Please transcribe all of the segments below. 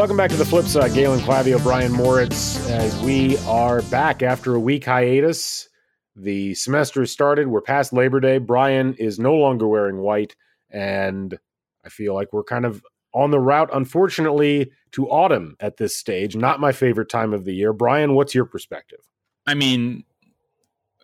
Welcome back to the flip side. Galen Clavio, Brian Moritz, as we are back after a week hiatus. The semester has started. We're past Labor Day. Brian is no longer wearing white, and I feel like we're kind of on the route, unfortunately, to autumn at this stage. Not my favorite time of the year. Brian, what's your perspective? I mean,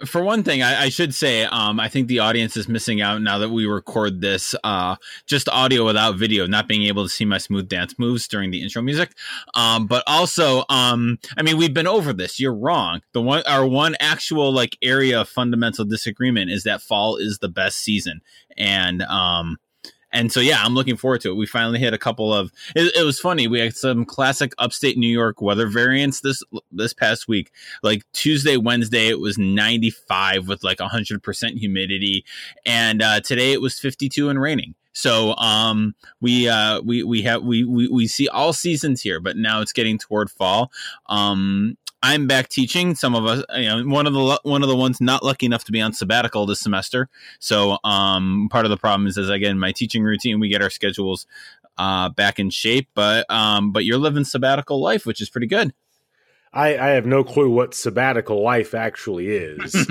for one thing, I, I, should say, um, I think the audience is missing out now that we record this, uh, just audio without video, not being able to see my smooth dance moves during the intro music. Um, but also, um, I mean, we've been over this. You're wrong. The one, our one actual like area of fundamental disagreement is that fall is the best season, and um, and so yeah, I'm looking forward to it. We finally hit a couple of. It, it, was funny. We had some classic upstate New York weather variants this this past week. Like Tuesday, Wednesday, it was 95 with like 100 percent humidity, and uh, today it was 52 and raining. So um, we uh, we we have we, we we see all seasons here, but now it's getting toward fall. Um, I'm back teaching. Some of us, you know, one of the one of the ones not lucky enough to be on sabbatical this semester. So um, part of the problem is, as again, my teaching routine, we get our schedules uh, back in shape. But um, but you're living sabbatical life, which is pretty good. I, I have no clue what sabbatical life actually is.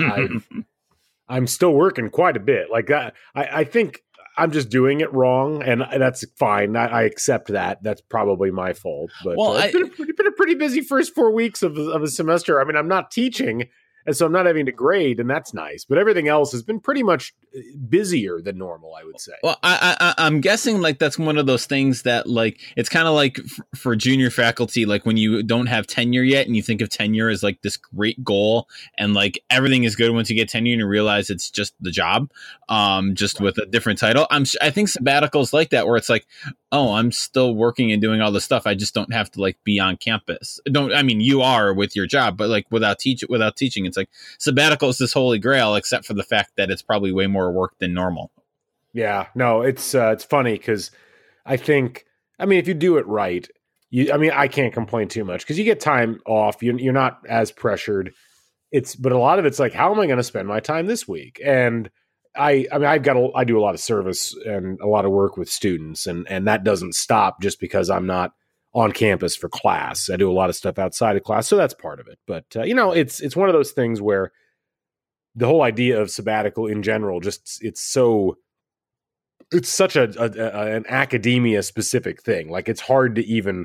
i am still working quite a bit. Like I, I think I'm just doing it wrong, and that's fine. I, I accept that. That's probably my fault. But well, uh, it's, I, been a, been a pretty busy first four weeks of, of a semester. I mean, I'm not teaching, and so I'm not having to grade, and that's nice. But everything else has been pretty much uh, busier than normal, I would say. Well, I, I am guessing like that's one of those things that like it's kind of like f- for junior faculty, like when you don't have tenure yet, and you think of tenure as like this great goal, and like everything is good once you get tenure, and you realize it's just the job, um, just right. with a different title. I'm I think sabbaticals like that, where it's like, oh, I'm still working and doing all this stuff. I just don't have to like be on campus. Don't I mean you are with your job, but like without teach without teaching, it's like sabbatical is this holy grail, except for the fact that it's probably way more work than normal. Yeah, no, it's uh, it's funny because I think I mean if you do it right, you I mean I can't complain too much because you get time off. You, you're not as pressured. It's but a lot of it's like how am I going to spend my time this week and I I mean I've got a, I do a lot of service and a lot of work with students and and that doesn't stop just because I'm not on campus for class. I do a lot of stuff outside of class, so that's part of it. But uh, you know, it's it's one of those things where the whole idea of sabbatical in general just it's so it's such a, a, a an academia specific thing. Like it's hard to even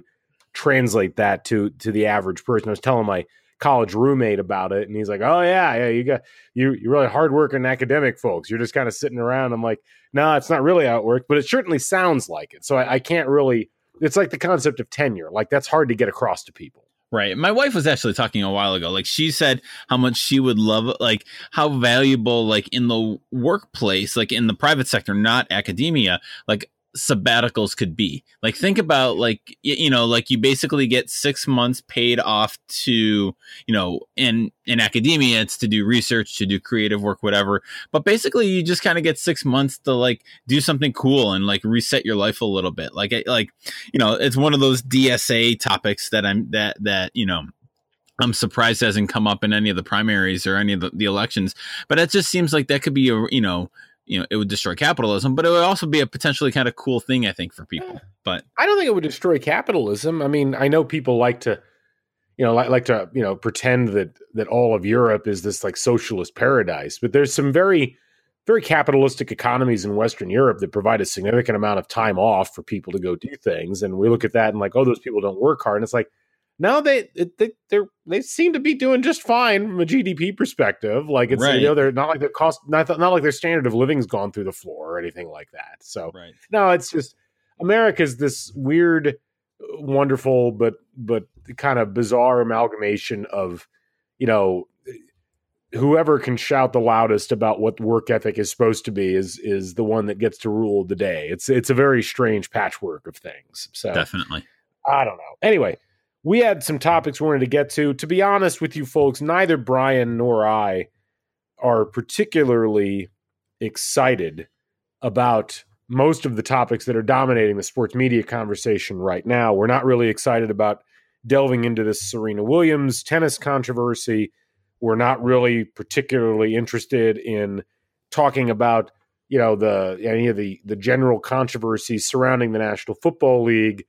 translate that to to the average person. I was telling my college roommate about it, and he's like, "Oh yeah, yeah, you got you you really hardworking academic folks. You're just kind of sitting around." I'm like, "No, it's not really how it works, but it certainly sounds like it." So I, I can't really. It's like the concept of tenure. Like that's hard to get across to people. Right. My wife was actually talking a while ago. Like she said how much she would love like how valuable like in the workplace, like in the private sector, not academia, like sabbaticals could be. Like think about like you know like you basically get 6 months paid off to, you know, in in academia it's to do research, to do creative work whatever. But basically you just kind of get 6 months to like do something cool and like reset your life a little bit. Like like you know, it's one of those DSA topics that I'm that that, you know, I'm surprised hasn't come up in any of the primaries or any of the, the elections. But it just seems like that could be a you know you know it would destroy capitalism but it would also be a potentially kind of cool thing i think for people but i don't think it would destroy capitalism. I mean i know people like to you know like, like to you know pretend that that all of europe is this like socialist paradise but there's some very very capitalistic economies in western europe that provide a significant amount of time off for people to go do things and we look at that and like oh those people don't work hard and it's like now they they they they seem to be doing just fine from a GDP perspective. Like it's right. you know they're not like their cost not not like their standard of living's gone through the floor or anything like that. So right. no, it's just America's this weird, uh, wonderful but but kind of bizarre amalgamation of you know whoever can shout the loudest about what work ethic is supposed to be is is the one that gets to rule the day. It's it's a very strange patchwork of things. So definitely, I don't know. Anyway, we had some topics we wanted to get to. To be honest with you folks, neither Brian nor I are particularly excited about most of the topics that are dominating the sports media conversation right now. We're not really excited about delving into this Serena Williams tennis controversy. We're not really particularly interested in talking about, you know, the any of the the general controversies surrounding the National Football League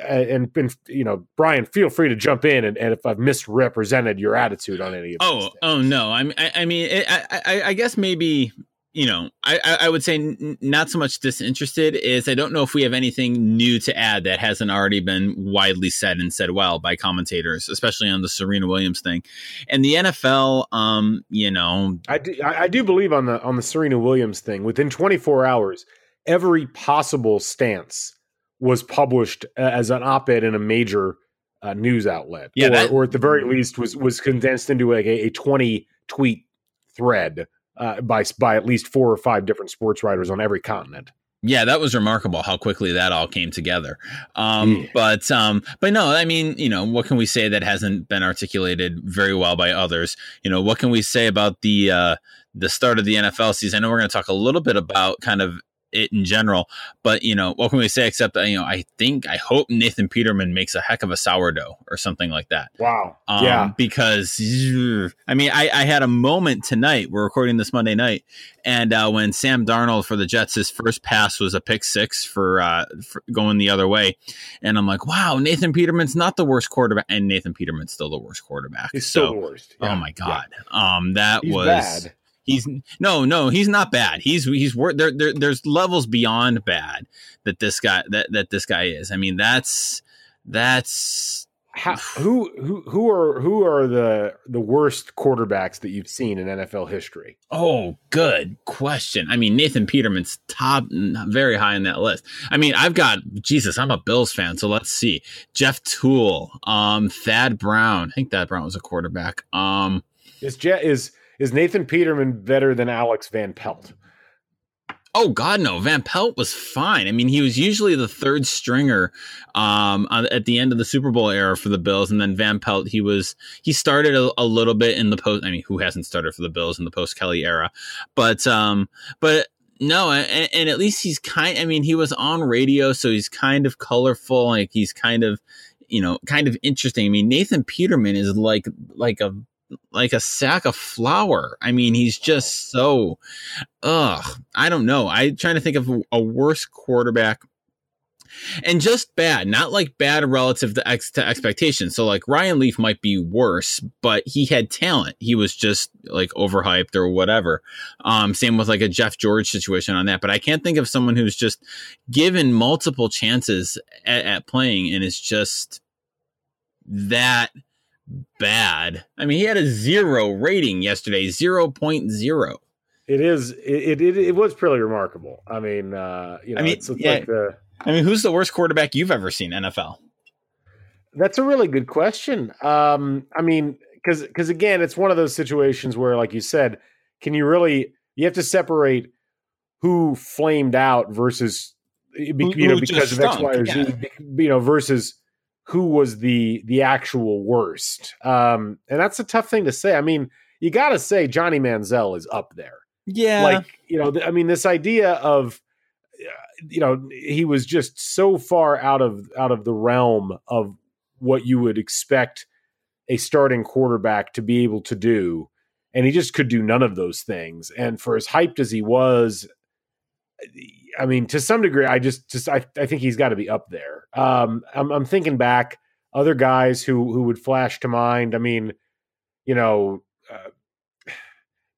and, and you know, Brian, feel free to jump in and, and if I've misrepresented your attitude on any of. Oh, oh no! I mean, I, I mean, it, I, I, I guess maybe you know, I, I would say n- not so much disinterested is I don't know if we have anything new to add that hasn't already been widely said and said well by commentators, especially on the Serena Williams thing. And the NFL, um, you know, I do, I do believe on the on the Serena Williams thing. Within 24 hours, every possible stance was published as an op-ed in a major uh, news outlet, yeah, or, that, or, at the very least was was condensed into like a, a 20 tweet thread uh, by by at least four or five different sports writers on every continent. Yeah, that was remarkable how quickly that all came together. Um, yeah. But um, but no, I mean, you know, what can we say that hasn't been articulated very well by others? You know, what can we say about the uh, the start of the NFL season? I know we're going to talk a little bit about kind of it in general. But you know, what can we say except that you know, I think I hope Nathan Peterman makes a heck of a sourdough or something like that. Wow. Um, yeah. Because I mean, I, I, had a moment tonight. We're recording this Monday night, and uh, when Sam Darnold for the Jets, his first pass was a pick six for, uh, for going the other way, and I'm like, wow, Nathan Peterman's not the worst quarterback, and Nathan Peterman's still the worst quarterback. He's still so, the worst. Yeah. Oh my god. Yeah. Um, that He's was. Bad He's no, no, he's not bad. He's he's there, there. There's levels beyond bad that this guy that that this guy is. I mean, that's that's How, who who who are who are the the worst quarterbacks that you've seen in NFL history? Oh, good question. I mean, Nathan Peterman's top, very high on that list. I mean, I've got Jesus. I'm a Bills fan, so let's see. Jeff Tuel, um, Thad Brown. I think Thad Brown was a quarterback. Um, is Jet is is Nathan Peterman better than Alex Van Pelt? Oh God, no! Van Pelt was fine. I mean, he was usually the third stringer um, at the end of the Super Bowl era for the Bills, and then Van Pelt he was he started a, a little bit in the post. I mean, who hasn't started for the Bills in the post Kelly era? But um, but no, and, and, at least he's kind. I mean, he was on radio, so he's kind of colorful. Like he's kind of you know kind of interesting. I mean, Nathan Peterman is like like a like a sack of flour. I mean, he's just so ugh. I don't know. I'm trying to think of a worse quarterback. And just bad, not like bad relative to, ex- to expectations. So, like Ryan Leaf might be worse, but he had talent. He was just like overhyped or whatever. Um, same with like a Jeff George situation on that. But I can't think of someone who's just given multiple chances at, at playing and is just that bad. I mean, he had a zero rating yesterday, 0.0. It is. It, it, it was pretty remarkable. I mean, uh, you know, I mean, it's, it's yeah. like the. I mean, who's the worst quarterback you've ever seen NFL? That's a really good question. Um, I mean, because because again, it's one of those situations where, like you said, can you really? You have to separate who flamed out versus you know because of X, Y, or Z. Yeah. You know, versus who was the the actual worst. Um, and that's a tough thing to say. I mean, you got to say Johnny Manziel is up there. Yeah, like you know, th- I mean, this idea of uh, you know he was just so far out of out of the realm of what you would expect a starting quarterback to be able to do and he just could do none of those things and for as hyped as he was I mean, to some degree, I just just I, I think he's got to be up there. Um, I'm, I'm thinking back other guys who who would flash to mind. I mean, you know, uh,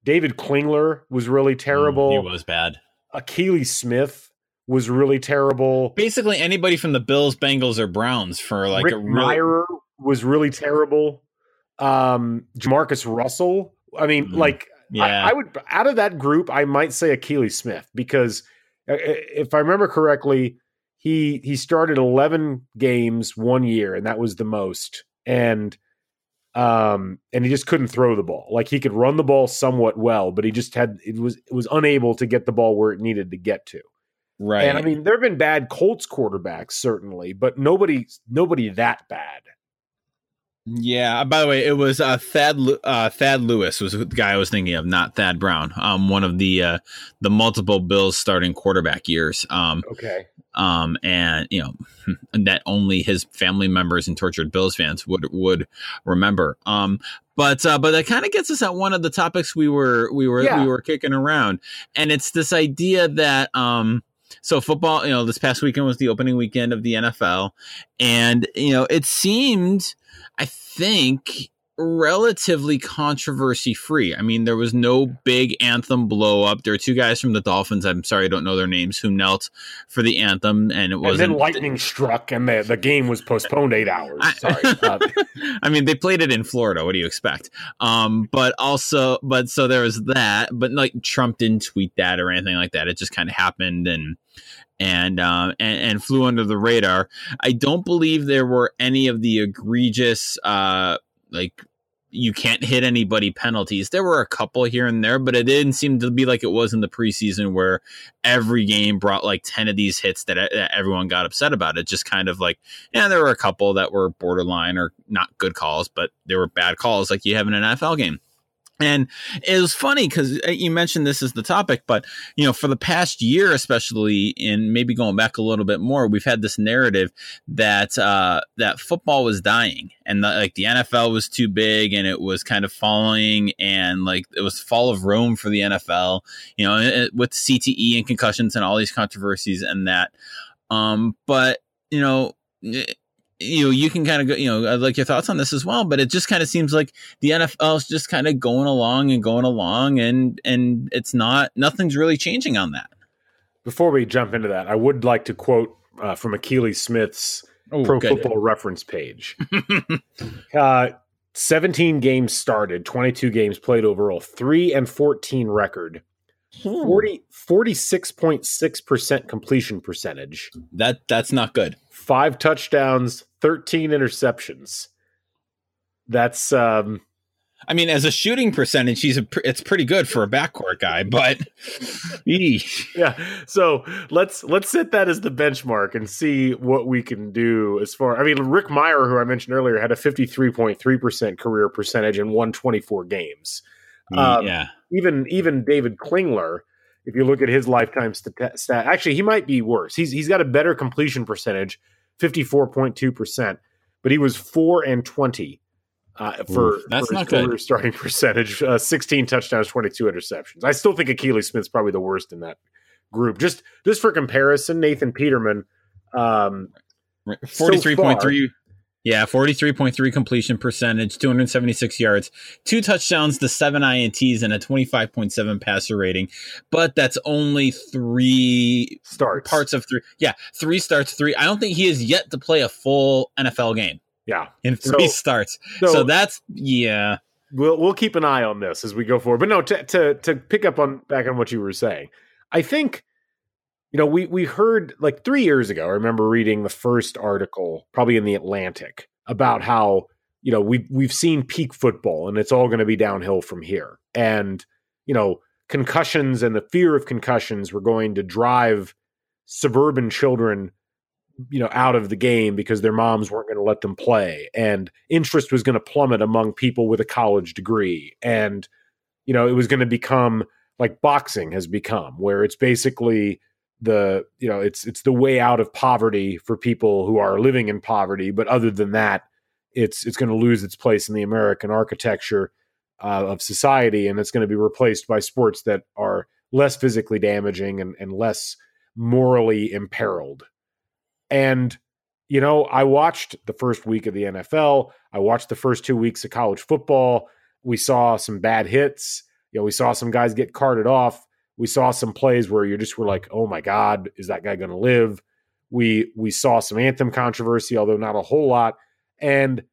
David Klingler was really terrible. Mm, he was bad. Akili Smith was really terrible. Basically, anybody from the Bills, Bengals, or Browns for like Rick a Mirer was really terrible. Um, Jamarcus Russell. I mean, mm, like yeah. I, I would out of that group, I might say Akili Smith because if I remember correctly, he he started 11 games one year and that was the most. And um and he just couldn't throw the ball. Like he could run the ball somewhat well but he just had it was it was unable to get the ball where it needed to get to. Right and i mean there have been bad colts quarterbacks certainly but nobody nobody that bad yeah. By the way, it was uh, Thad uh, Thad Lewis was the guy I was thinking of, not Thad Brown. Um, one of the uh, the multiple Bills starting quarterback years. Um, okay. Um, and you know that only his family members and tortured Bills fans would would remember. Um, but uh, but that kind of gets us at one of the topics we were we were yeah. we were kicking around, and it's this idea that um so football, you know, this past weekend was the opening weekend of the NFL, and you know, it seemed, I think, relatively controversy free. I mean, there was no big anthem blow up. There are two guys from the Dolphins. I'm sorry, I don't know their names who knelt for the anthem, and it was. And then lightning struck, and the the game was postponed eight hours. Sorry. Uh, I mean, they played it in Florida. What do you expect? Um, but also, but so there was that. But like Trump didn't tweet that or anything like that. It just kind of happened, and and, uh, and and flew under the radar. I don't believe there were any of the egregious uh, like you can't hit anybody penalties. There were a couple here and there, but it didn't seem to be like it was in the preseason where every game brought like 10 of these hits that, everyone got upset about. It just kind of like, yeah, there were a couple that were borderline or not good calls, but they were bad calls like you have in an NFL game. And it was funny because uh, you mentioned this is the topic, but you know, for the past year, especially, and maybe going back a little bit more, we've had this narrative that uh, that football was dying, and the, like the NFL was too big, and it was kind of falling, and like it was fall of Rome for the NFL. You know, it, with CTE and concussions and all these controversies and that. Um, but you know. It, you know, you can kind of go, you know, I'd like your thoughts on this as well, but it just kind of seems like the NFL is just kind of going along and going along and, and it's not, nothing's really changing on that. Before we jump into that, I would like to quote uh, from Akili Smith's oh, Pro good. Football Reference page. uh, 17 games started, 22 games played overall, 3 and 14 record. 40 46.6% completion percentage. That that's not good. 5 touchdowns, 13 interceptions. That's um I mean, as a shooting percentage, he's a it's pretty good for a backcourt guy, but yeah. So let's let's set that as the benchmark and see what we can do as far. I mean, Rick Mirer who I mentioned earlier, had a fifty three point three percent career percentage in one twenty four games. Um, yeah. Even even David Klingler, if you look at his lifetime stat, stat, actually he might be worse. He's he's got a better completion percentage, fifty four point two percent, but he was four and twenty uh, for, Oof, that's for not good. starting percentage. Uh, Sixteen touchdowns, twenty two interceptions. I still think Akili Smith's probably the worst in that group. Just just for comparison, Nathan Peterman. Um, Forty three point three yeah, 43.3 completion percentage, 276 yards, two touchdowns, the seven INTs, and a 25.7 passer rating. But that's only three starts. Parts of three. Yeah, three starts, three. I don't think he has yet to play a full NFL game. Yeah. In three so, starts. So, so, that's, yeah. We'll, we'll keep an eye on this as we go forward. But no, to, to, to pick up on back on what you were saying, I think you know, we we heard like three years ago. I remember reading the first article, probably in the Atlantic, about how you know we we've seen peak football and it's all going to be downhill from here. And you know, concussions and the fear of concussions were going to drive suburban children you know out of the game because their moms weren't going to let them play and interest was going to plummet among people with a college degree and you know it was going to become like boxing has become where it's basically the you know it's it's the way out of poverty for people who are living in poverty but other than that it's it's going to lose its place in the american architecture uh, of society and it's going to be replaced by sports that are less physically damaging and, and less morally imperiled. And you know i watched the first week of the nfl i watched the first two weeks of college football. We saw some bad hits. You know we saw some guys get carted off we saw some plays where you just were like, "Oh my God, is that guy going to live?" We we saw some anthem controversy, although not a whole lot. And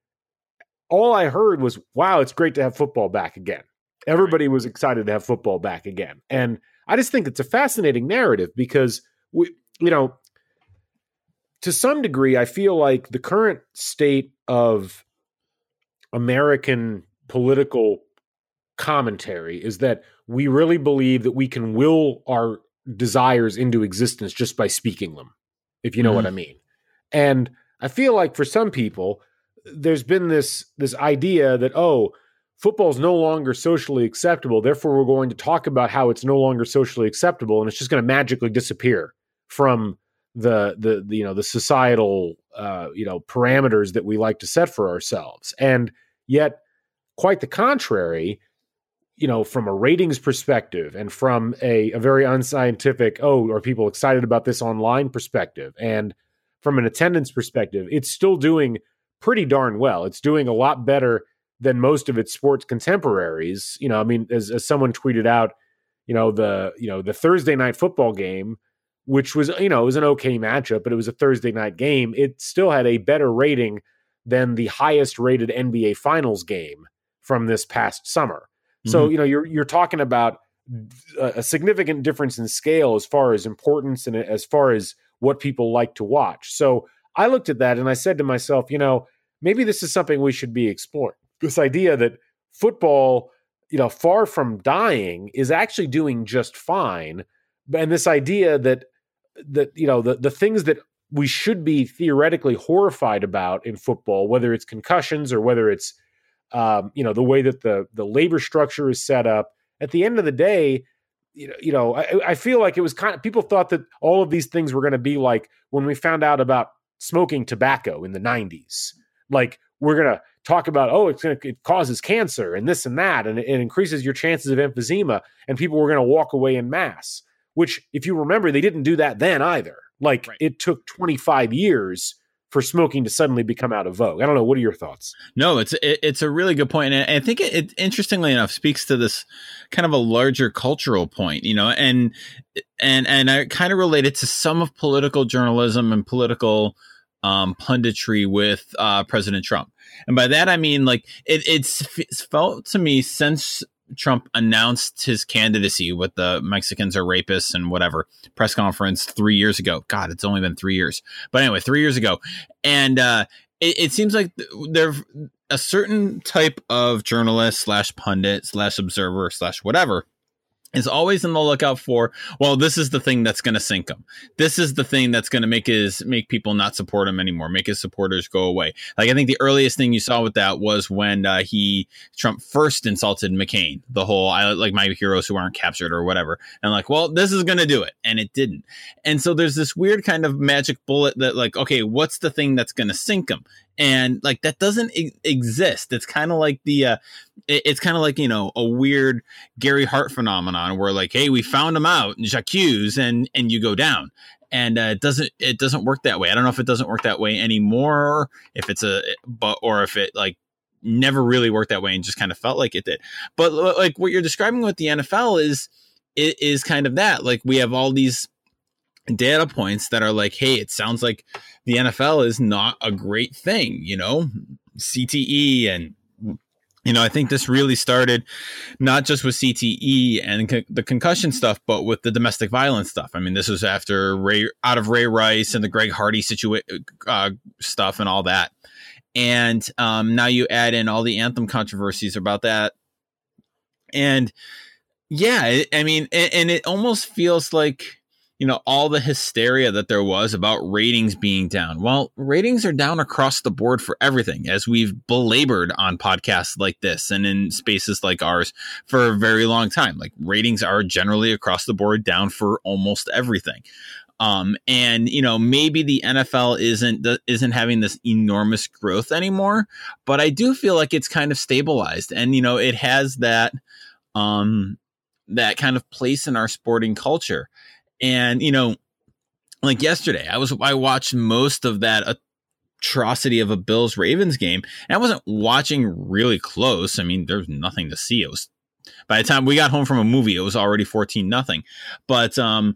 all I heard was, "Wow, it's great to have football back again." Everybody was excited to have football back again, and I just think it's a fascinating narrative because we, you know, to some degree, I feel like the current state of American political commentary is that we really believe that we can will our desires into existence just by speaking them, if you know mm-hmm. what I mean. And I feel like for some people, there's been this this idea that oh, football is no longer socially acceptable, therefore we're going to talk about how it's no longer socially acceptable, and it's just going to magically disappear from the, the the you know the societal uh, you know parameters that we like to set for ourselves. And yet, quite the contrary, you know, from a ratings perspective and from a, a very unscientific, oh, are people excited about this online perspective? And from an attendance perspective, it's still doing pretty darn well. It's doing a lot better than most of its sports contemporaries. You know, I mean, as, as someone tweeted out, you know, the you know, the Thursday night football game, which was, you know, it was an okay matchup, but it was a Thursday night game. It still had a better rating than the highest rated NBA finals game from this past summer. So, mm-hmm. you know, you're you're talking about a significant difference in scale as far as importance and as far as what people like to watch. So, I looked at that and I said to myself, you know, maybe this is something we should be exploring. This idea that football, you know, far from dying is actually doing just fine. And this idea that that you know the the things that we should be theoretically horrified about in football, whether it's concussions or whether it's um, you know the way that the the labor structure is set up. At the end of the day, you know, you know, I, I feel like it was kind of people thought that all of these things were going to be like when we found out about smoking tobacco in the '90s. Like we're going to talk about, oh, it's going to it causes cancer and this and that, and it, it increases your chances of emphysema, and people were going to walk away in mass. Which, if you remember, they didn't do that then either. Like right. it took 25 years for smoking to suddenly become out of vogue. I don't know. What are your thoughts? No, it's it, it's a really good point, and I think it, it, interestingly enough speaks to this kind of a larger cultural point, you know, and and and I kind of relate it to some of political journalism and political um, punditry with uh, President Trump, and by that I mean like it, it's, it's felt to me since Trump announced his candidacy with the Mexicans are rapists and whatever press conference three years ago. God, it's only been three years. But anyway, three years ago. And uh, it, it seems like there's a certain type of journalist slash pundit slash observer slash whatever is always on the lookout for well this is the thing that's going to sink him this is the thing that's going to make his make people not support him anymore make his supporters go away. Like i think the earliest thing you saw with that was when uh, he trump first insulted mccain the whole i like my heroes who aren't captured or whatever. And like well this is going to do it and it didn't. And so there's this weird kind of magic bullet that like okay what's the thing that's going to sink him and like that doesn't e- exist. It's kind of like the uh it, it's kind of like you know a weird gary hart phenomenon where like hey we found him out j'accuse and and you go down. And uh, it doesn't it doesn't work that way. I don't know if it doesn't work that way anymore if it's a but or if it like never really worked that way and just kind of felt like it did. But like what you're describing with the nfl is it is kind of that. Like we have all these data points that are like, hey, it sounds like the NFL is not a great thing, you know, CTE and you know, I think this really started not just with CTE and co- the concussion stuff, but with the domestic violence stuff. I mean, this was after Ray out of Ray Rice and the Greg Hardy situation uh, stuff and all that. And um, now you add in all the anthem controversies about that. And yeah, I mean, and, and it almost feels like you know, all the hysteria that there was about ratings being down. Well, ratings are down across the board for everything, as we've belabored on podcasts like this and in spaces like ours for a very long time. Like ratings are generally across the board down for almost everything. Um, and you know, maybe the NFL isn't isn't having this enormous growth anymore, but I do feel like it's kind of stabilized, and you know, it has that um that kind of place in our sporting culture. And, you know, like yesterday, I was, I watched most of that atrocity of a Bills Ravens game. And I wasn't watching really close. I mean, there's nothing to see. It was, by the time we got home from a movie, it was already 14 nothing. But, um,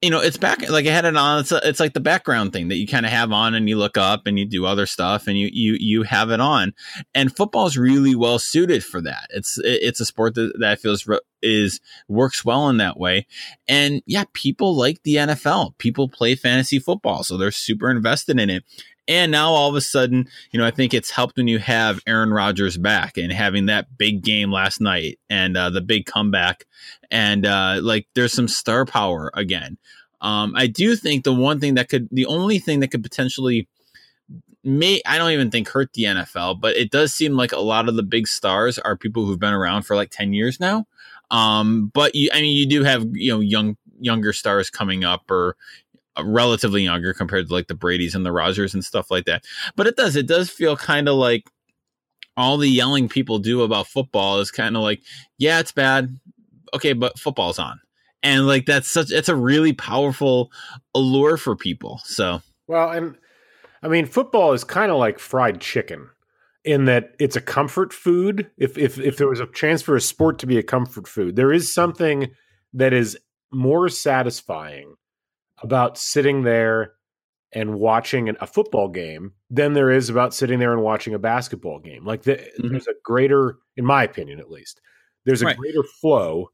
you know, it's back like I had it on. It's a, it's like the background thing that you kind of have on, and you look up and you do other stuff, and you you you have it on. And football is really well suited for that. It's it's a sport that that feels is works well in that way. And yeah, people like the NFL. People play fantasy football, so they're super invested in it. And now all of a sudden, you know, I think it's helped when you have Aaron Rodgers back and having that big game last night and uh, the big comeback. And uh, like there's some star power again. Um, I do think the one thing that could, the only thing that could potentially may, I don't even think hurt the NFL, but it does seem like a lot of the big stars are people who've been around for like 10 years now. Um, but you, I mean, you do have, you know, young, younger stars coming up or relatively younger compared to like the Brady's and the Rodgers and stuff like that. But it does, it does feel kind of like all the yelling people do about football is kind of like, yeah, it's bad. Okay, but football's on. And like that's such it's a really powerful allure for people. So well, and I mean, football is kind of like fried chicken in that it's a comfort food. If if if there was a chance for a sport to be a comfort food, there is something that is more satisfying about sitting there and watching a football game than there is about sitting there and watching a basketball game. Like the, mm-hmm. there's a greater, in my opinion at least, there's a right. greater flow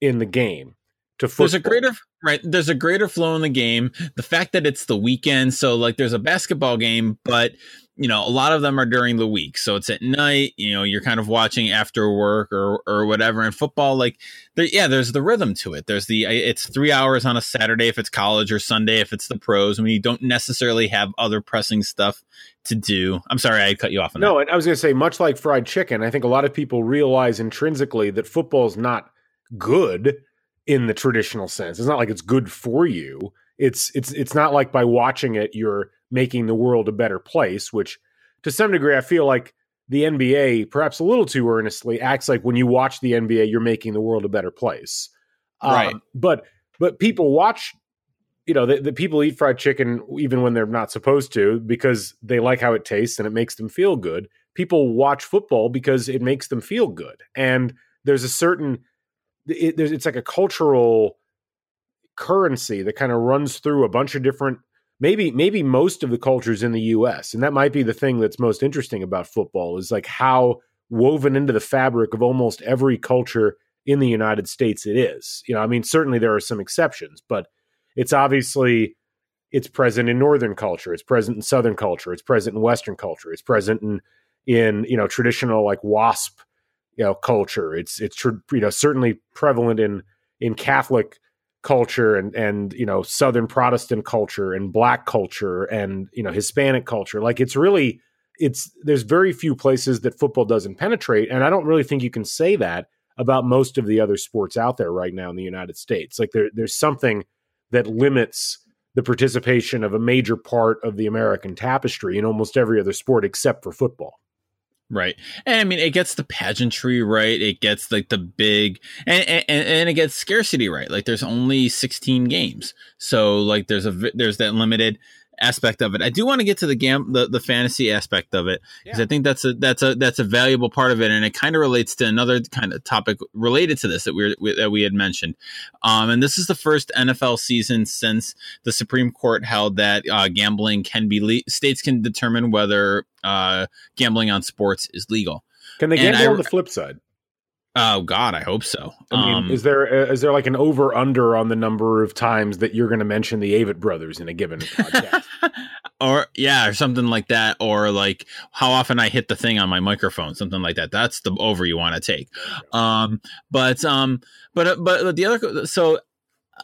in the game to football. There's a greater right. There's a greater flow in the game. The fact that it's the weekend, so like there's a basketball game, but you know a lot of them are during the week, so it's at night. You know, you're kind of watching after work or or whatever. And football, like there, yeah, there's the rhythm to it. There's the it's three hours on a Saturday if it's college or Sunday if it's the pros. I mean, you don't necessarily have other pressing stuff to do. I'm sorry, I cut you off. no, that. I was going to say much like fried chicken. I think a lot of people realize intrinsically that football's not good in the traditional sense. It's not like it's good for you. It's it's it's not like by watching it you're making the world a better place, which to some degree I feel like the NBA, perhaps a little too earnestly, acts like when you watch the NBA, you're making the world a better place. Um, right. but but people watch, you know, the, the people eat fried chicken even when they're not supposed to because they like how it tastes and it makes them feel good. People watch football because it makes them feel good, and there's a certain it, it's like a cultural currency that kind of runs through a bunch of different maybe maybe most of the cultures in the US and that might be the thing that's most interesting about football is like how woven into the fabric of almost every culture in the United States it is. You know, I mean certainly there are some exceptions, but it's obviously it's present in northern culture, it's present in southern culture, it's present in western culture, it's present in in you know traditional like wasp you know culture. It's it's you know certainly prevalent in in Catholic culture and and you know Southern Protestant culture and Black culture and you know Hispanic culture. Like it's really it's there's very few places that football doesn't penetrate, and I don't really think you can say that about most of the other sports out there right now in the United States. Like there there's something that limits the participation of a major part of the American tapestry in almost every other sport except for football. Right. And I mean, it gets the pageantry right. It gets like the big, and, and, and it gets scarcity right. Like there's only 16 games. So like there's a, there's that limited aspect of it. I do want to get to the gam the, the fantasy aspect of it because yeah. I think that's a that's a that's a valuable part of it, and it kind of relates to another kind of topic related to this that we, we that we had mentioned. Um, and this is the first NFL season since the Supreme Court held that uh, gambling can be le- states can determine whether uh, gambling on sports is legal. Can they gamble I, on the flip side? Oh God, I hope so. I mean, um, is there is there like an over under on the number of times that you're going to mention the Avett brothers in a given podcast? or yeah, or something like that, or like how often I hit the thing on my microphone, something like that. That's the over you want to take. Um, but um, but but the other so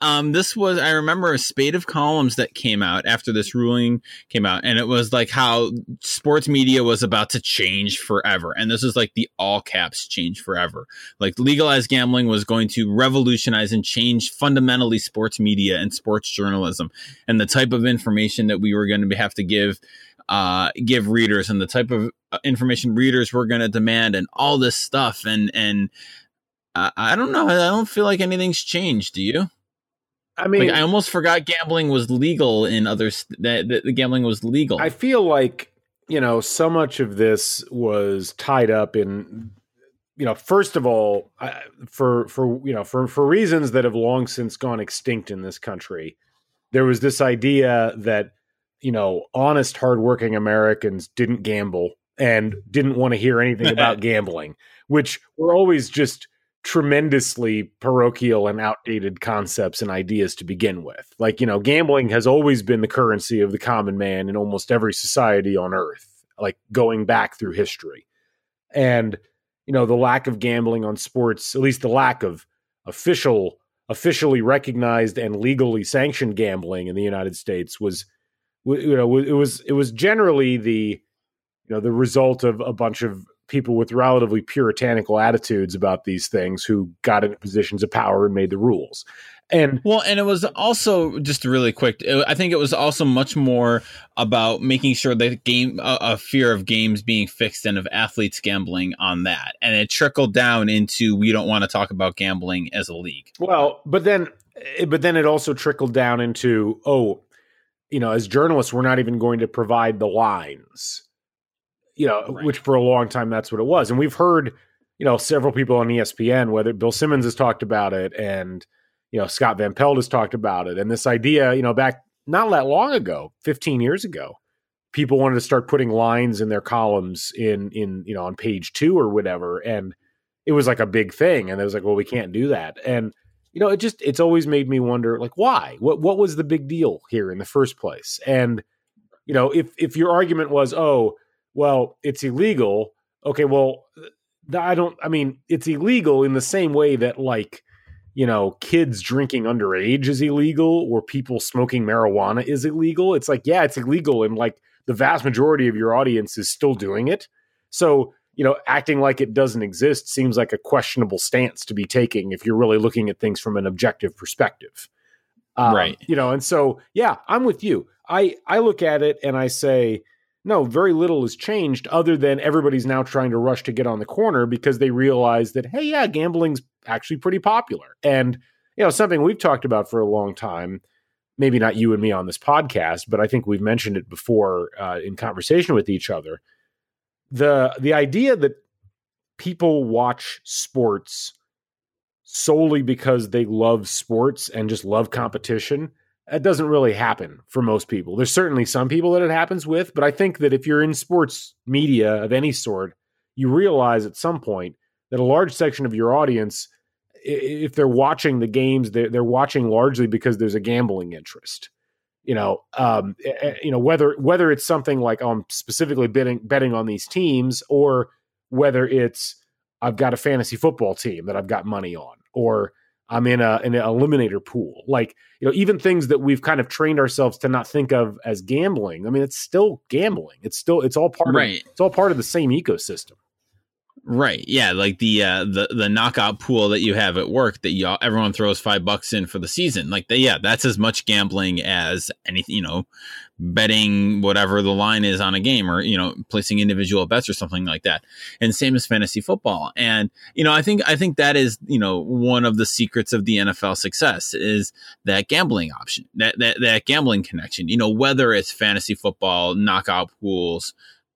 um, this was I remember a spate of columns that came out after this ruling came out, and it was like how sports media was about to change forever, and this is like the all caps change forever. Like legalized gambling was going to revolutionize and change fundamentally sports media and sports journalism, and the type of information that we were going to have to give uh, give readers, and the type of uh, information readers were going to demand, and all this stuff, and and I, I don't know, I don't feel like anything's changed. Do you? I mean, like, I almost forgot gambling was legal in other st- that, the gambling was legal. I feel like you know so much of this was tied up in you know first of all I, for for you know for for reasons that have long since gone extinct in this country there was this idea that you know honest hardworking Americans didn't gamble and didn't want to hear anything about gambling which were always just tremendously parochial and outdated concepts and ideas to begin with. Like, you know, gambling has always been the currency of the common man in almost every society on earth, like going back through history. And, you know, the lack of gambling on sports, at least the lack of official officially recognized and legally sanctioned gambling in the United States was you know it was it was generally the you know the result of a bunch of people with relatively puritanical attitudes about these things who got into positions of power and made the rules. And well, and it was also just really quick. I think it was also much more about making sure that game a, a, fear of games being fixed and of athletes gambling on that, and it trickled down into we don't want to talk about gambling as a league. Well, but then, eh, but then it also trickled down into oh, you know, as journalists, we're not even going to provide the lines, you know, right. which for a long time that's what it was, and we've heard, you know, several people on ESPN, whether Bill Simmons has talked about it and you know, Scott Van Pelt has talked about it. And this idea, you know, back not that long ago, 15 years ago, people wanted to start putting lines in their columns in in, you know, on page 2 or whatever and it was like a big thing and it was like, well, we can't do that. And you know, it just it's always made me wonder like why? What what was the big deal here in the first place? And you know, if if your argument was, "Oh, well, it's illegal." Okay, well, I don't I mean, it's illegal in the same way that like you know, kids drinking underage is illegal or people smoking marijuana is illegal. It's like, yeah, it's illegal. And like the vast majority of your audience is still doing it. So, you know, acting like it doesn't exist seems like a questionable stance to be taking if you're really looking at things from an objective perspective. Um, right. You know, and so, yeah, I'm with you. I, I look at it and I say, no, very little has changed other than everybody's now trying to rush to get on the corner because they realize that, hey, yeah, gambling's actually pretty popular. And, you know, something we've talked about for a long time, maybe not you and me on this podcast, but I think we've mentioned it before uh, in conversation with each other. The the idea that people watch sports solely because they love sports and just love competition that doesn't really happen for most people. There's certainly some people that it happens with, but I think that if you're in sports media of any sort, you realize at some point that a large section of your audience, if they're watching the games, they're, they're watching largely because there's a gambling interest. You know, um, you know whether whether it's something like I'm specifically betting betting on these teams, or whether it's I've got a fantasy football team that I've got money on, or I'm in a in an eliminator pool. Like, you know, even things that we've kind of trained ourselves to not think of as gambling. I mean, it's still gambling. It's still it's all part right. of it's all part of the same ecosystem. Right. Yeah. Like the uh, the the knockout pool that you have at work that you everyone throws five bucks in for the season. Like the, yeah, that's as much gambling as anything. You know, betting whatever the line is on a game, or you know, placing individual bets or something like that. And same as fantasy football. And you know, I think I think that is you know one of the secrets of the NFL success is that gambling option, that that that gambling connection. You know, whether it's fantasy football, knockout pools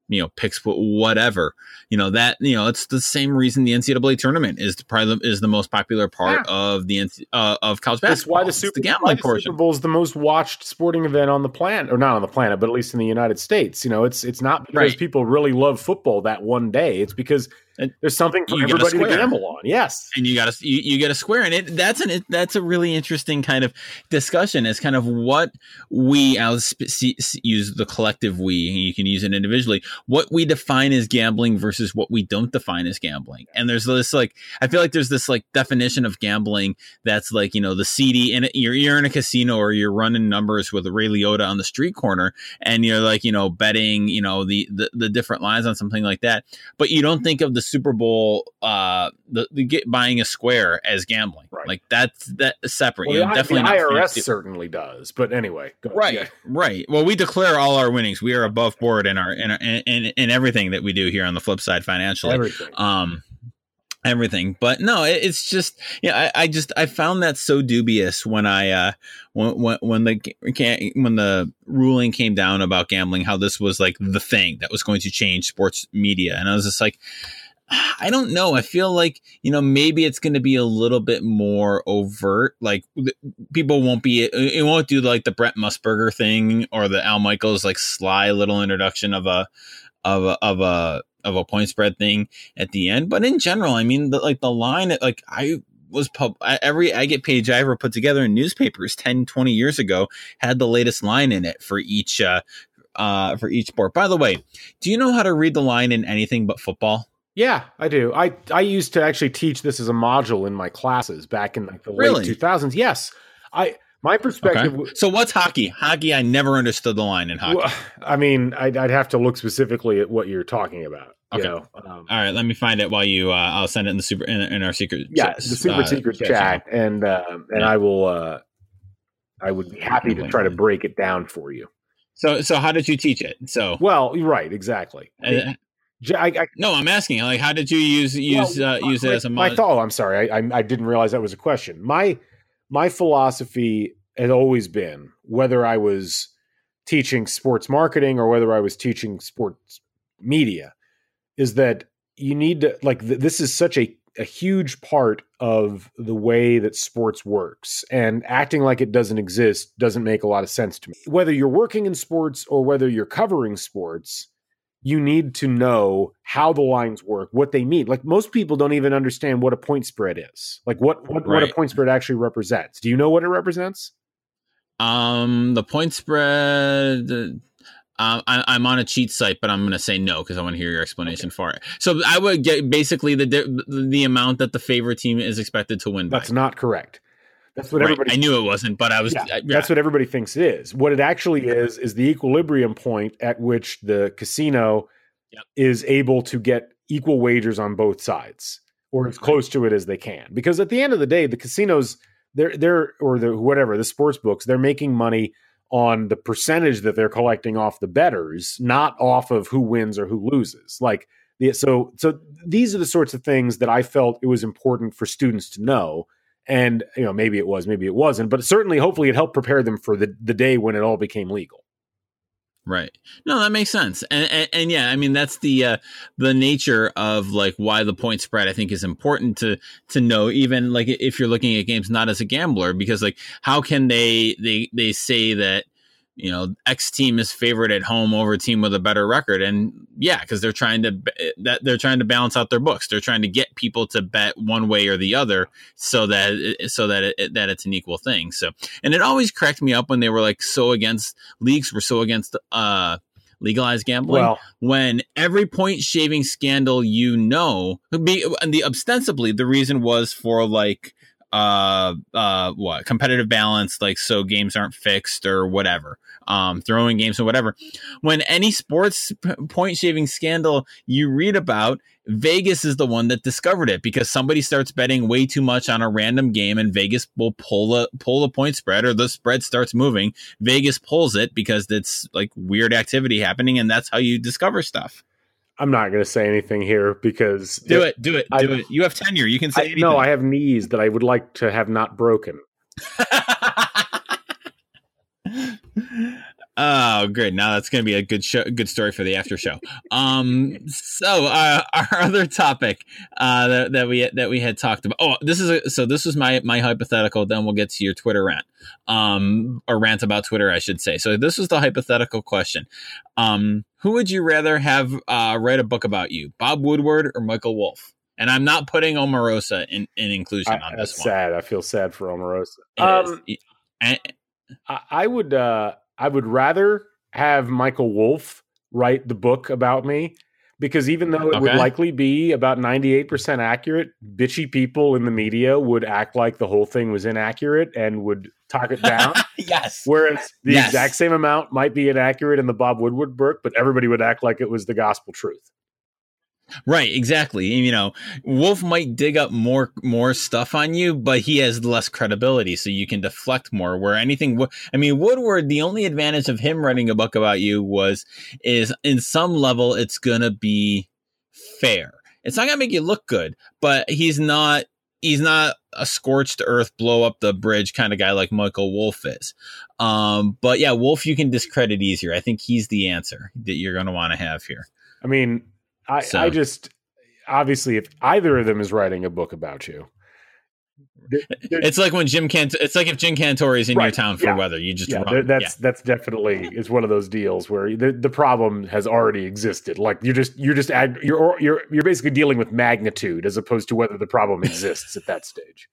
you know picks whatever you know that you know it's the same reason the NCAA tournament is the probably is the most popular part yeah. of the uh, of college basketball. That's why the Super, the gambling the Super Bowl is the most watched sporting event on the planet, or not on the planet, but at least in the United States. You know, it's it's not because right. people really love football that one day. It's because and there's something for everybody to gamble on. Yes, and you got to you, you get a square, and it that's an it, that's a really interesting kind of discussion. Is kind of what we I'll sp- use the collective we. You can use it individually. What we define as gambling versus what we don't define as gambling. And there's this like I feel like there's this like definition of gambling that's like you know the CD and you're you're in a casino or you're running numbers with a Ray Liotta on the street corner, and you're like you know betting you know the the, the different lines on something like that, but you don't think of the Super Bowl, uh, the, the buying a square as gambling. Right. Like that's that separate. Well, you know, definitely the IRS certainly does. But anyway, right, yeah. right. Well, we declare all our winnings. We are above board in our in, our, in, in, in everything that we do here on the flip side financially. Everything. Um, everything but no it, it's just yeah I, I, just i found that so dubious when i uh when when, when the can when the ruling came down about gambling how this was like the thing that was going to change sports media and i was just like I don't know. I feel like, you know, maybe it's going to be a little bit more overt. Like people won't be, it won't do like the Brent Musburger thing or the Al Michaels like sly little introduction of a, of a, of a, of a point spread thing at the end. But in general, I mean, the, like the line, like I was pub every Agate page I ever put together in newspapers 10, 20 years ago had the latest line in it for each, uh, uh, for each sport. By the way, do you know how to read the line in anything but football? Yeah, I do. I I used to actually teach this as a module in my classes back in like the really? late 2000s. Yes. I My perspective. Okay. So what's hockey? Hockey, I never understood the line in hockey. Well, I mean, I'd, I'd, have to look specifically at what you're talking about. Okay. You know? um, All right. Let me find it while you. Uh, I'll send it in the super in, in our secret. Yeah, the super uh, secret chat, and uh, and yeah. I will. Uh, I would be happy to try to break it down for you. So, so how did you teach it? So, well, right, exactly. I, I, no, I'm asking. Like, how did you use use well, uh, use my, it as a? My thought. Oh, I'm sorry. I, I I didn't realize that was a question. My my philosophy had always been whether I was teaching sports marketing or whether I was teaching sports media is that you need to like th- this is such a a huge part of the way that sports works and acting like it doesn't exist doesn't make a lot of sense to me whether you're working in sports or whether you're covering sports you need to know how the lines work, what they mean. Like most people don't even understand what a point spread is. Like what what, right. what a point spread actually represents. Do you know what it represents? Um, the point spread. Uh, I, am on a cheat site, but I'm going to say no because I want to hear your explanation okay. for it. So I would get basically the the amount that the favorite team is expected to win. By. That's by. not correct. That's what right. everybody. I knew it wasn't, but I was. Yeah, That's what everybody thinks it is. What it actually is is the equilibrium point at which the casino yep. is able to get equal wagers on both sides, or as close to it as they can. Because at the end of the day, the casinos, they're they're or the whatever the sports books, they're making money on the percentage that they're collecting off the bettors, not off of who wins or who loses. Like the, so so these are the sorts of things that I felt it was important for students to know and you know maybe it was maybe it wasn't but certainly hopefully it helped prepare them for the, the day when it all became legal. Right. No that makes sense and, and, and yeah i mean that's the uh the nature of like why the point spread i think is important to to know even like if you're looking at games not as a gambler because like how can they they they say that you know X team is favored at home over a team with a better record, and yeah, because they're trying to that they're trying to balance out their books. They're trying to get people to bet one way or the other, so that so that it, that it's an equal thing. So, and it always cracked me up when they were like so against leagues were so against uh legalized gambling well, when every point shaving scandal you know be and the ostensibly the reason was for like uh uh what competitive balance like so games aren't fixed or whatever. Um throwing games or whatever. When any sports p- point shaving scandal you read about Vegas is the one that discovered it because somebody starts betting way too much on a random game and Vegas will pull a pull a point spread or the spread starts moving. Vegas pulls it because it's like weird activity happening and that's how you discover stuff I'm not going to say anything here because do it, do it, do I, it. You have tenure. You can say. I, no, I have knees that I would like to have not broken. oh, great! Now that's going to be a good show, good story for the after show. Um, so uh, our other topic uh, that, that we that we had talked about. Oh, this is a, so. This was my my hypothetical. Then we'll get to your Twitter rant, um, or rant about Twitter, I should say. So this was the hypothetical question. Um, who would you rather have uh, write a book about you, Bob Woodward or Michael Wolff? And I'm not putting Omarosa in, in inclusion I, on this one. Sad. I feel sad for Omarosa. Um, I, I would uh, I would rather have Michael Wolff write the book about me because even though it okay. would likely be about 98% accurate, bitchy people in the media would act like the whole thing was inaccurate and would talk it down. yes. Whereas the yes. exact same amount might be inaccurate in the Bob Woodward book, but everybody would act like it was the gospel truth. Right, exactly. You know, Wolff might dig up more more stuff on you, but he has less credibility, so you can deflect more. Where anything, I mean, Woodward, the only advantage of him writing a book about you was is in some level it's gonna be fair. It's not gonna make you look good, but he's not he's not a scorched earth blow up the bridge kind of guy like Michael Wolff is. Um, but yeah, Wolff you can discredit easier. I think he's the answer that you're to want to have here. I mean, I, so. I just obviously if either of them is writing a book about you, it's like when Jim Cant. It's like if Jim Cantore is in right. your town for yeah. weather, you just yeah. That's yeah. that's definitely is one of those deals where the, the problem has already existed. Like you're just you're just add, you're you're you're basically dealing with magnitude as opposed to whether the problem exists at that stage.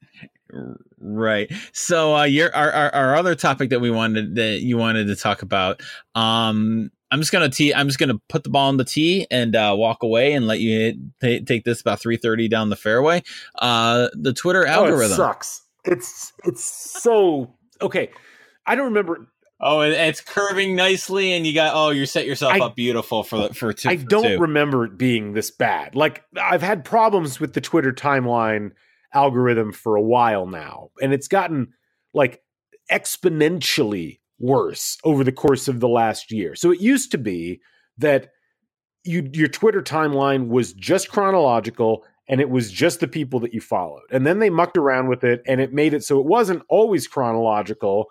Right. So uh, your our, our, our other topic that we wanted that you wanted to talk about um I'm just gonna tee. I'm just gonna put the ball on the tee and uh, walk away and let you t- take this about 3:30 down the fairway. Uh, the Twitter algorithm oh, it sucks. It's it's so okay. I don't remember. Oh, it's curving nicely, and you got oh, you set yourself I, up beautiful for the for two. I for don't two. remember it being this bad. Like I've had problems with the Twitter timeline algorithm for a while now, and it's gotten like exponentially worse over the course of the last year. So it used to be that you your Twitter timeline was just chronological and it was just the people that you followed. And then they mucked around with it and it made it so it wasn't always chronological.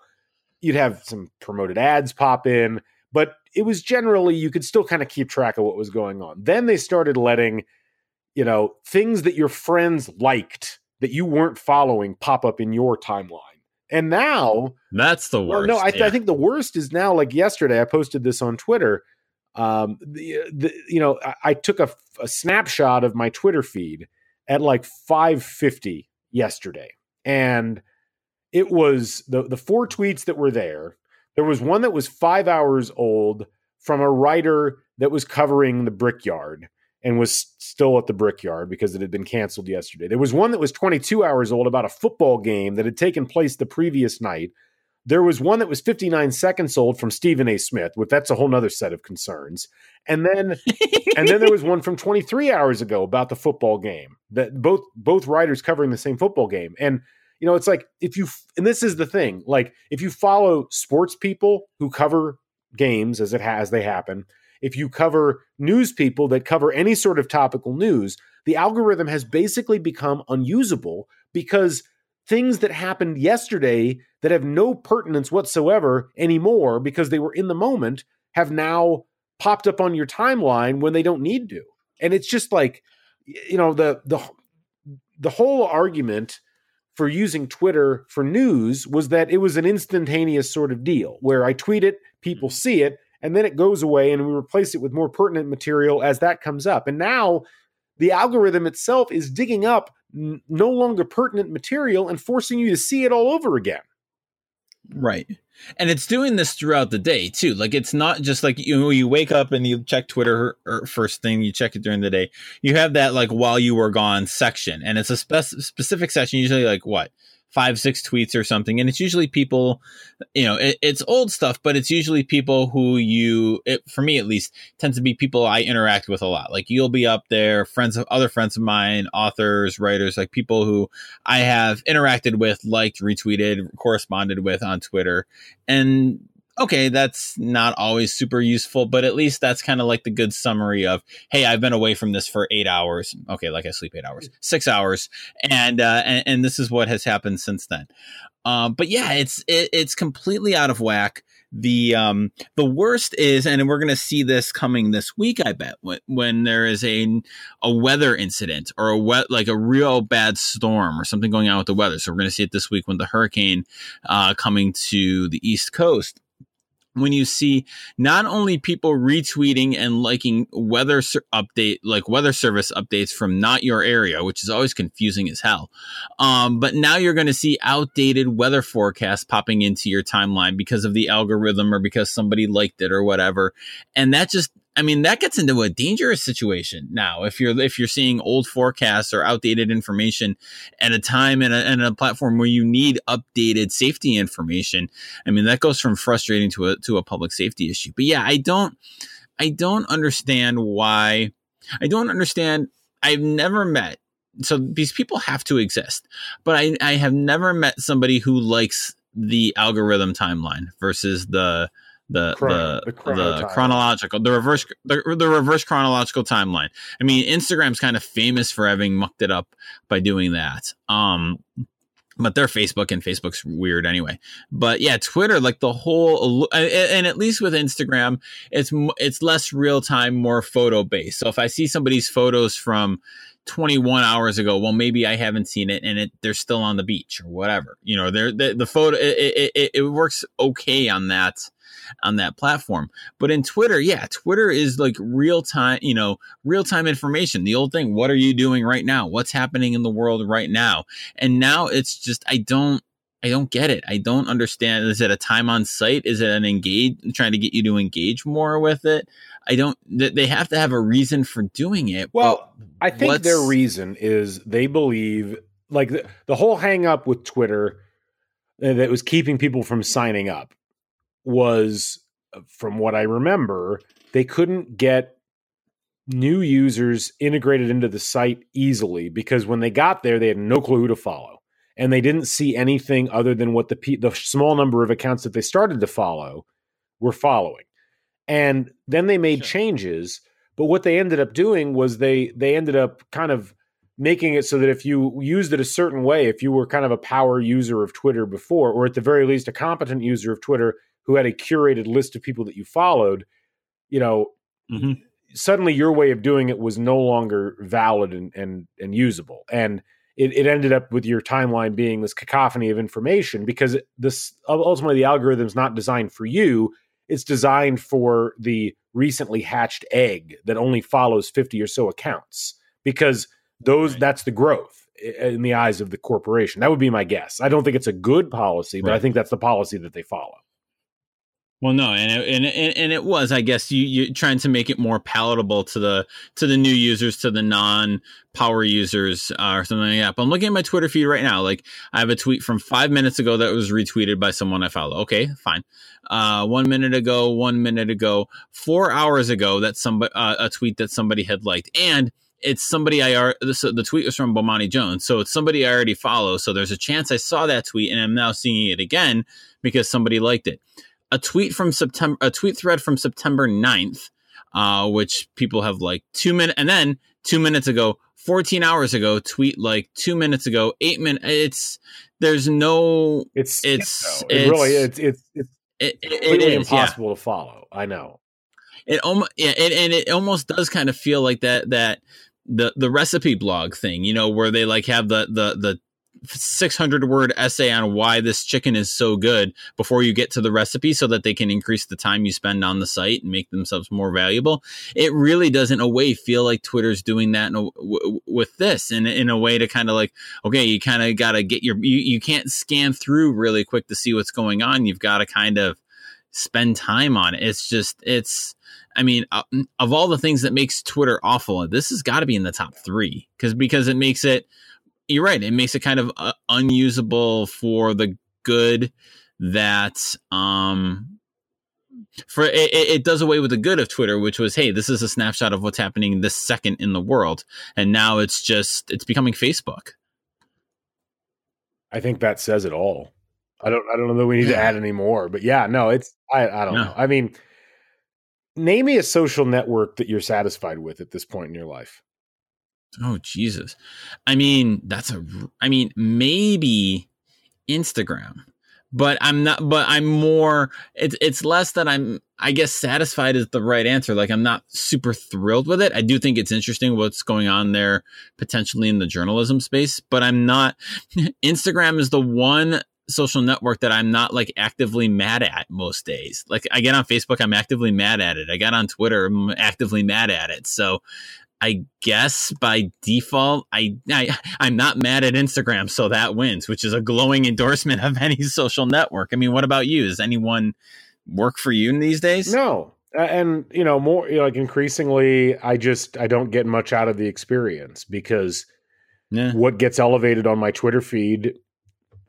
You'd have some promoted ads pop in, but it was generally you could still kind of keep track of what was going on. Then they started letting, you know, things that your friends liked that you weren't following pop up in your timeline. And now that's the worst. Well, no, I, yeah. I think the worst is now. Like yesterday, I posted this on Twitter um, the, the you know I, I took a, a, snapshot of my Twitter feed at like 5:50 yesterday, and it was the the four tweets that were there. There was one that was five hours old from a writer that was covering the Brickyard and was still at the Brickyard because it had been canceled yesterday. There was one that was 22 hours old about a football game that had taken place the previous night there was one that was 59 seconds old from Stephen A. Smith, but that's a whole other set of concerns. And then and then there was one from 23 hours ago about the football game that both both writers covering the same football game. And you know, it's like if you and this is the thing, like if you follow sports people who cover games as it has they happen, if you cover news people that cover any sort of topical news, the algorithm has basically become unusable because things that happened yesterday that have no pertinence whatsoever anymore because they were in the moment have now popped up on your timeline when they don't need to. And it's just like you know the the the whole argument for using Twitter for news was that it was an instantaneous sort of deal where I tweet it, people mm-hmm. see it, and then it goes away and we replace it with more pertinent material as that comes up. And now the algorithm itself is digging up n- no longer pertinent material and forcing you to see it all over again. Right. And it's doing this throughout the day too. Like it's not just like you know, you wake up and you check Twitter or er, first thing, you check it during the day. You have that like while you were gone section, and it's a spe- specific section. Usually like what five six tweets or something. And it's usually people you know it, it's old stuff but it's usually people who you it, for me at least tends to be people i interact with a lot. Like you'll be up there friends of other friends of mine authors writers like people who i have interacted with liked retweeted corresponded with on twitter. And okay, that's not always super useful, but at least that's kind of like the good summary of, hey, I've been away from this for eight hours. Okay, like I sleep eight hours, six hours, and uh, and, and this is what has happened since then. Um, but yeah, it's it, it's completely out of whack. The um the worst is, and we're gonna see this coming this week, I bet, when, when there is a a weather incident or a wet like a real bad storm or something going on with the weather. So we're gonna see it this week when the hurricane uh, coming to the east coast when you see not only people retweeting and liking weather ser- update like weather service updates from not your area which is always confusing as hell um, but now you're going to see outdated weather forecasts popping into your timeline because of the algorithm or because somebody liked it or whatever. And that just I mean, that gets into a dangerous situation now. If you're if you're seeing old forecasts or outdated information at a time and a, a platform where you need updated safety information, I mean, that goes from frustrating to a to a public safety issue. But yeah, I don't I don't understand why. I don't understand. I've never met so these people have to exist, but I I have never met somebody who likes the algorithm timeline versus the the the, the chronological the reverse the, the reverse chronological timeline. I mean, Instagram's kind of famous for having mucked it up by doing that. Um, but they're Facebook and Facebook's weird anyway. But yeah, Twitter, like the whole, and at least with Instagram, it's it's less real time, more photo based. So if I see somebody's photos from 21 hours ago, well, maybe I haven't seen it, and it they're still on the beach or whatever. You know, they're the, the photo it, it, it works okay on that on that platform. But in Twitter, yeah, Twitter is like real time, you know, real time information. The old thing, what are you doing right now? What's happening in the world right now? And now it's just, I don't, I don't get it. I don't understand. Is it a time on site? Is it an engage trying to get you to engage more with it? I don't. They have to have a reason for doing it. Well, I think their reason is they believe like the, the whole hang up with Twitter that was keeping people from signing up was, from what I remember, they couldn't get new users integrated into the site easily because when they got there, they had no clue who to follow. And they didn't see anything other than what the the small number of accounts that they started to follow were following. And then they made sure. changes, but what they ended up doing was they they ended up kind of making it so that if you used it a certain way, if you were kind of a power user of Twitter before, or at the very least a competent user of Twitter who had a curated list of people that you followed, you know, mm-hmm suddenly your way of doing it was no longer valid and and, and usable and it, it ended up with your timeline being this cacophony of information because this ultimately the algorithm is not designed for you it's designed for the recently hatched egg that only follows 50 or so accounts because those right. that's the growth in the eyes of the corporation that would be my guess i don't think it's a good policy but right. i think that's the policy that they follow well, no, and it, and it, and it was, I guess, you you trying to make it more palatable to the to the new users, to the non power users, uh, or something like that. But I'm looking at my Twitter feed right now. Like, I have a tweet from five minutes ago that was retweeted by someone I follow. Okay, fine. Uh, one minute ago, one minute ago, four hours ago, that somebody uh, a tweet that somebody had liked, and it's somebody I are the tweet was from Bomani Jones, so it's somebody I already follow. So there's a chance I saw that tweet, and I'm now seeing it again because somebody liked it a tweet from September, a tweet thread from September 9th, uh, which people have like two minutes, and then two minutes ago, 14 hours ago, tweet like two minutes ago, eight minutes. It's, there's no, it's, it's, it really, it's, it's, it's it, it, it is, impossible yeah. to follow. I know. It almost, yeah, it, and it almost does kind of feel like that, that, the the recipe blog thing, you know, where they like have the the the 600 word essay on why this chicken is so good before you get to the recipe so that they can increase the time you spend on the site and make themselves more valuable. It really does, in a way, feel like Twitter's doing that a, w- with this in, in a way to kind of like, okay, you kind of got to get your, you, you can't scan through really quick to see what's going on. You've got to kind of spend time on it. It's just, it's, I mean, uh, of all the things that makes Twitter awful, this has got to be in the top three because because it makes it you're right. It makes it kind of uh, unusable for the good that um for it, it does away with the good of Twitter, which was, hey, this is a snapshot of what's happening this second in the world, and now it's just it's becoming Facebook. I think that says it all. I don't I don't know that we need to add any more, but yeah, no, it's I I don't no. know. I mean, name me a social network that you're satisfied with at this point in your life. Oh Jesus. I mean, that's a I mean, maybe Instagram. But I'm not but I'm more it's it's less that I'm I guess satisfied is the right answer. Like I'm not super thrilled with it. I do think it's interesting what's going on there potentially in the journalism space, but I'm not Instagram is the one social network that I'm not like actively mad at most days. Like I get on Facebook, I'm actively mad at it. I got on Twitter, I'm actively mad at it. So I guess by default, I, I I'm not mad at Instagram, so that wins, which is a glowing endorsement of any social network. I mean, what about you? Does anyone work for you these days? No, and you know, more you know, like increasingly, I just I don't get much out of the experience because yeah. what gets elevated on my Twitter feed,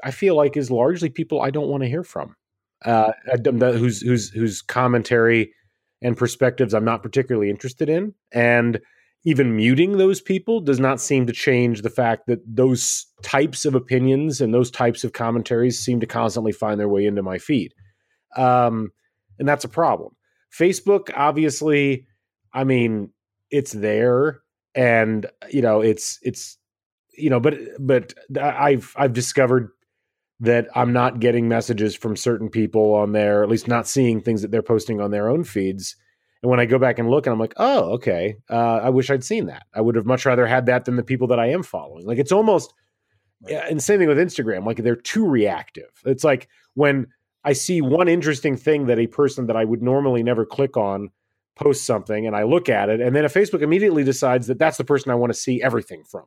I feel like is largely people I don't want to hear from, uh, whose whose whose commentary and perspectives I'm not particularly interested in, and even muting those people does not seem to change the fact that those types of opinions and those types of commentaries seem to constantly find their way into my feed. Um, and that's a problem. Facebook, obviously, I mean, it's there and you know, it's it's you know, but but I've I've discovered that I'm not getting messages from certain people on there, at least not seeing things that they're posting on their own feeds and when I go back and look, and I'm like, oh, okay, uh, I wish I'd seen that. I would have much rather had that than the people that I am following. Like it's almost, and same thing with Instagram. Like they're too reactive. It's like when I see one interesting thing that a person that I would normally never click on posts something, and I look at it, and then a Facebook immediately decides that that's the person I want to see everything from.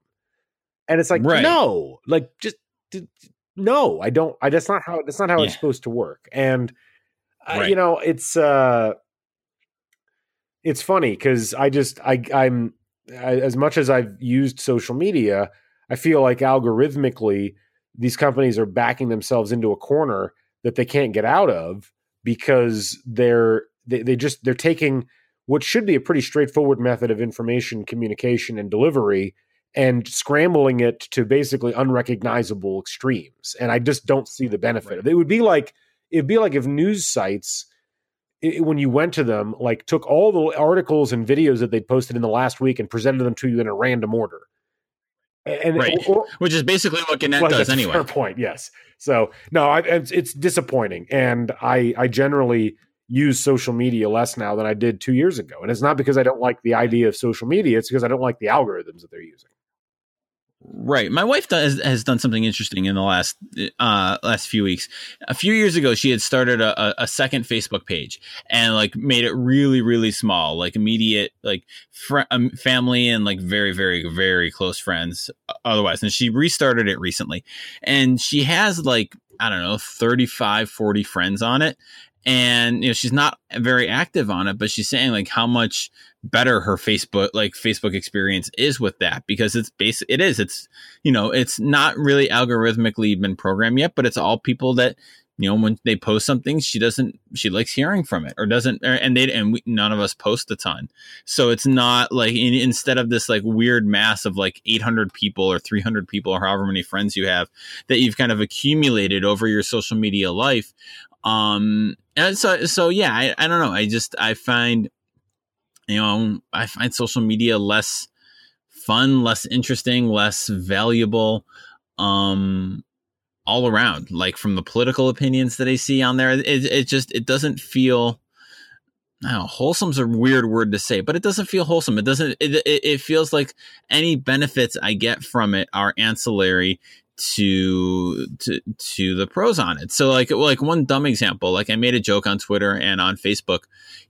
And it's like, right. no, like just no, I don't. I that's not how that's not how yeah. it's supposed to work. And right. uh, you know, it's uh it's funny because I just I I'm I, as much as I've used social media, I feel like algorithmically these companies are backing themselves into a corner that they can't get out of because they're they, they just they're taking what should be a pretty straightforward method of information communication and delivery and scrambling it to basically unrecognizable extremes and i just don't see the benefit right. it would be like it'd be like if news sites it, when you went to them like took all the articles and videos that they'd posted in the last week and presented them to you in a random order and right. Or, which is basically what Gannett well, does anyway. Fair point. Yes. So no, I, it's, it's disappointing, and I I generally use social media less now than I did two years ago, and it's not because I don't like the idea of social media; it's because I don't like the algorithms that they're using. Right. My wife does, has done something interesting in the last uh, last few weeks. A few years ago, she had started a, a second Facebook page and like made it really, really small, like immediate, like fr- um, family and like very, very, very close friends. Otherwise, and she restarted it recently, and she has like I don't know 35, 40 friends on it, and you know she's not very active on it, but she's saying like how much better her Facebook like Facebook experience is with that because it's basic it is it's you know it's not really algorithmically been programmed yet but it's all people that you know when they post something she doesn't she likes hearing from it or doesn't and they and we, none of us post a ton. So it's not like in, instead of this like weird mass of like 800 people or 300 people or however many friends you have that you've kind of accumulated over your social media life um and so so yeah I, I don't know. I just i find you know, I find social media less fun, less interesting, less valuable, um, all around. Like from the political opinions that I see on there, it, it just it doesn't feel. I wholesome's a weird word to say, but it doesn't feel wholesome. It doesn't. It, it, it feels like any benefits I get from it are ancillary to to to the pros on it. So like like one dumb example, like I made a joke on Twitter and on Facebook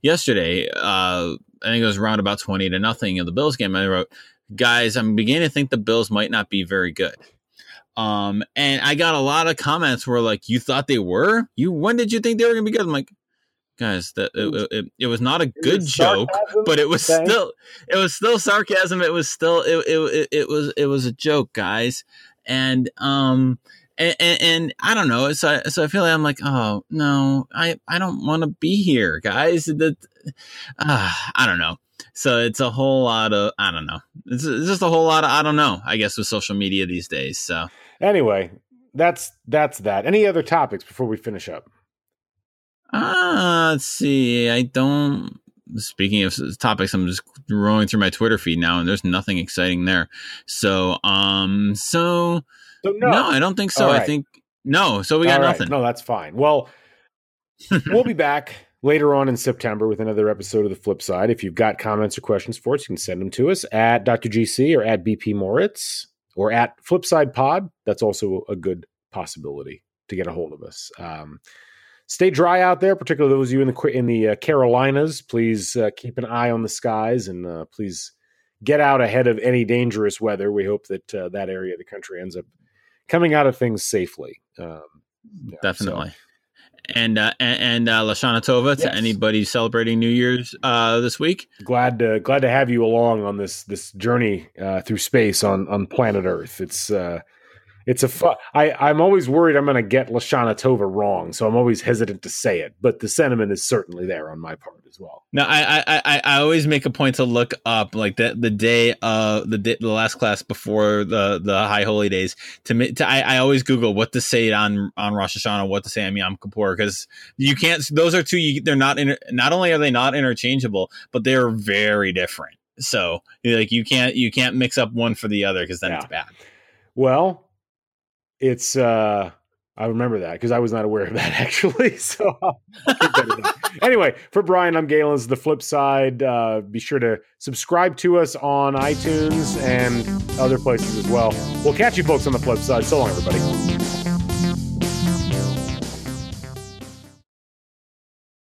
yesterday. Uh, I think it was around about twenty to nothing in the Bills game. I wrote, "Guys, I'm beginning to think the Bills might not be very good." Um, and I got a lot of comments where like, "You thought they were? You when did you think they were going to be good?" I'm like, guys that it, it, it, was not a good joke but it was still it was still sarcasm it was still it, it, it was it was a joke guys and um and, and, and, I don't know. So, so I feel like I'm like, oh no, I, I don't want to be here, guys. That, uh, I don't know. So it's a whole lot of I don't know. It's, it's just a whole lot of I don't know. I guess with social media these days. So anyway, that's that's that. Any other topics before we finish up? Ah, uh, let's see. I don't speaking of topics, I'm just rolling through my Twitter feed now, and there's nothing exciting there. So, um, so, so no. no. I don't think so. Right. I think no. So we got right. nothing. No, that's fine. Well, we'll be back later on in September with another episode of the flip side. If you've got comments or questions for us, you can send them to us at Dr. GC or at BP Moritz or at Flipside Pod. That's also a good possibility to get a hold of us. Um, stay dry out there, particularly those of you in the in the uh, Carolinas. Please uh, keep an eye on the skies and uh, please get out ahead of any dangerous weather. We hope that uh, that area of the country ends up coming out of things safely. Um, yeah, Definitely. So. And uh, and uh, L'shana Tova to yes. anybody celebrating New Year's uh, this week. Glad to glad to have you along on this this journey uh, through space on on planet Earth. It's uh, it's a fu- I, I'm always worried I'm going to get L'shana Tova wrong, so I'm always hesitant to say it. But the sentiment is certainly there on my part as well. No, I I, I, always make a point to look up like the the day uh the day, the last class before the the high holy days to, to I, I always Google what to say on on Rosh Hashanah, what to say on Yom Kippur because you can't. Those are two. You, they're not. Inter, not only are they not interchangeable, but they're very different. So like you can't you can't mix up one for the other because then yeah. it's bad. Well, it's uh I remember that because I was not aware of that actually. So anyway, for Brian, I'm Galen's the flip side. Uh, be sure to subscribe to us on iTunes and other places as well. We'll catch you folks on the flip side. So long, everybody.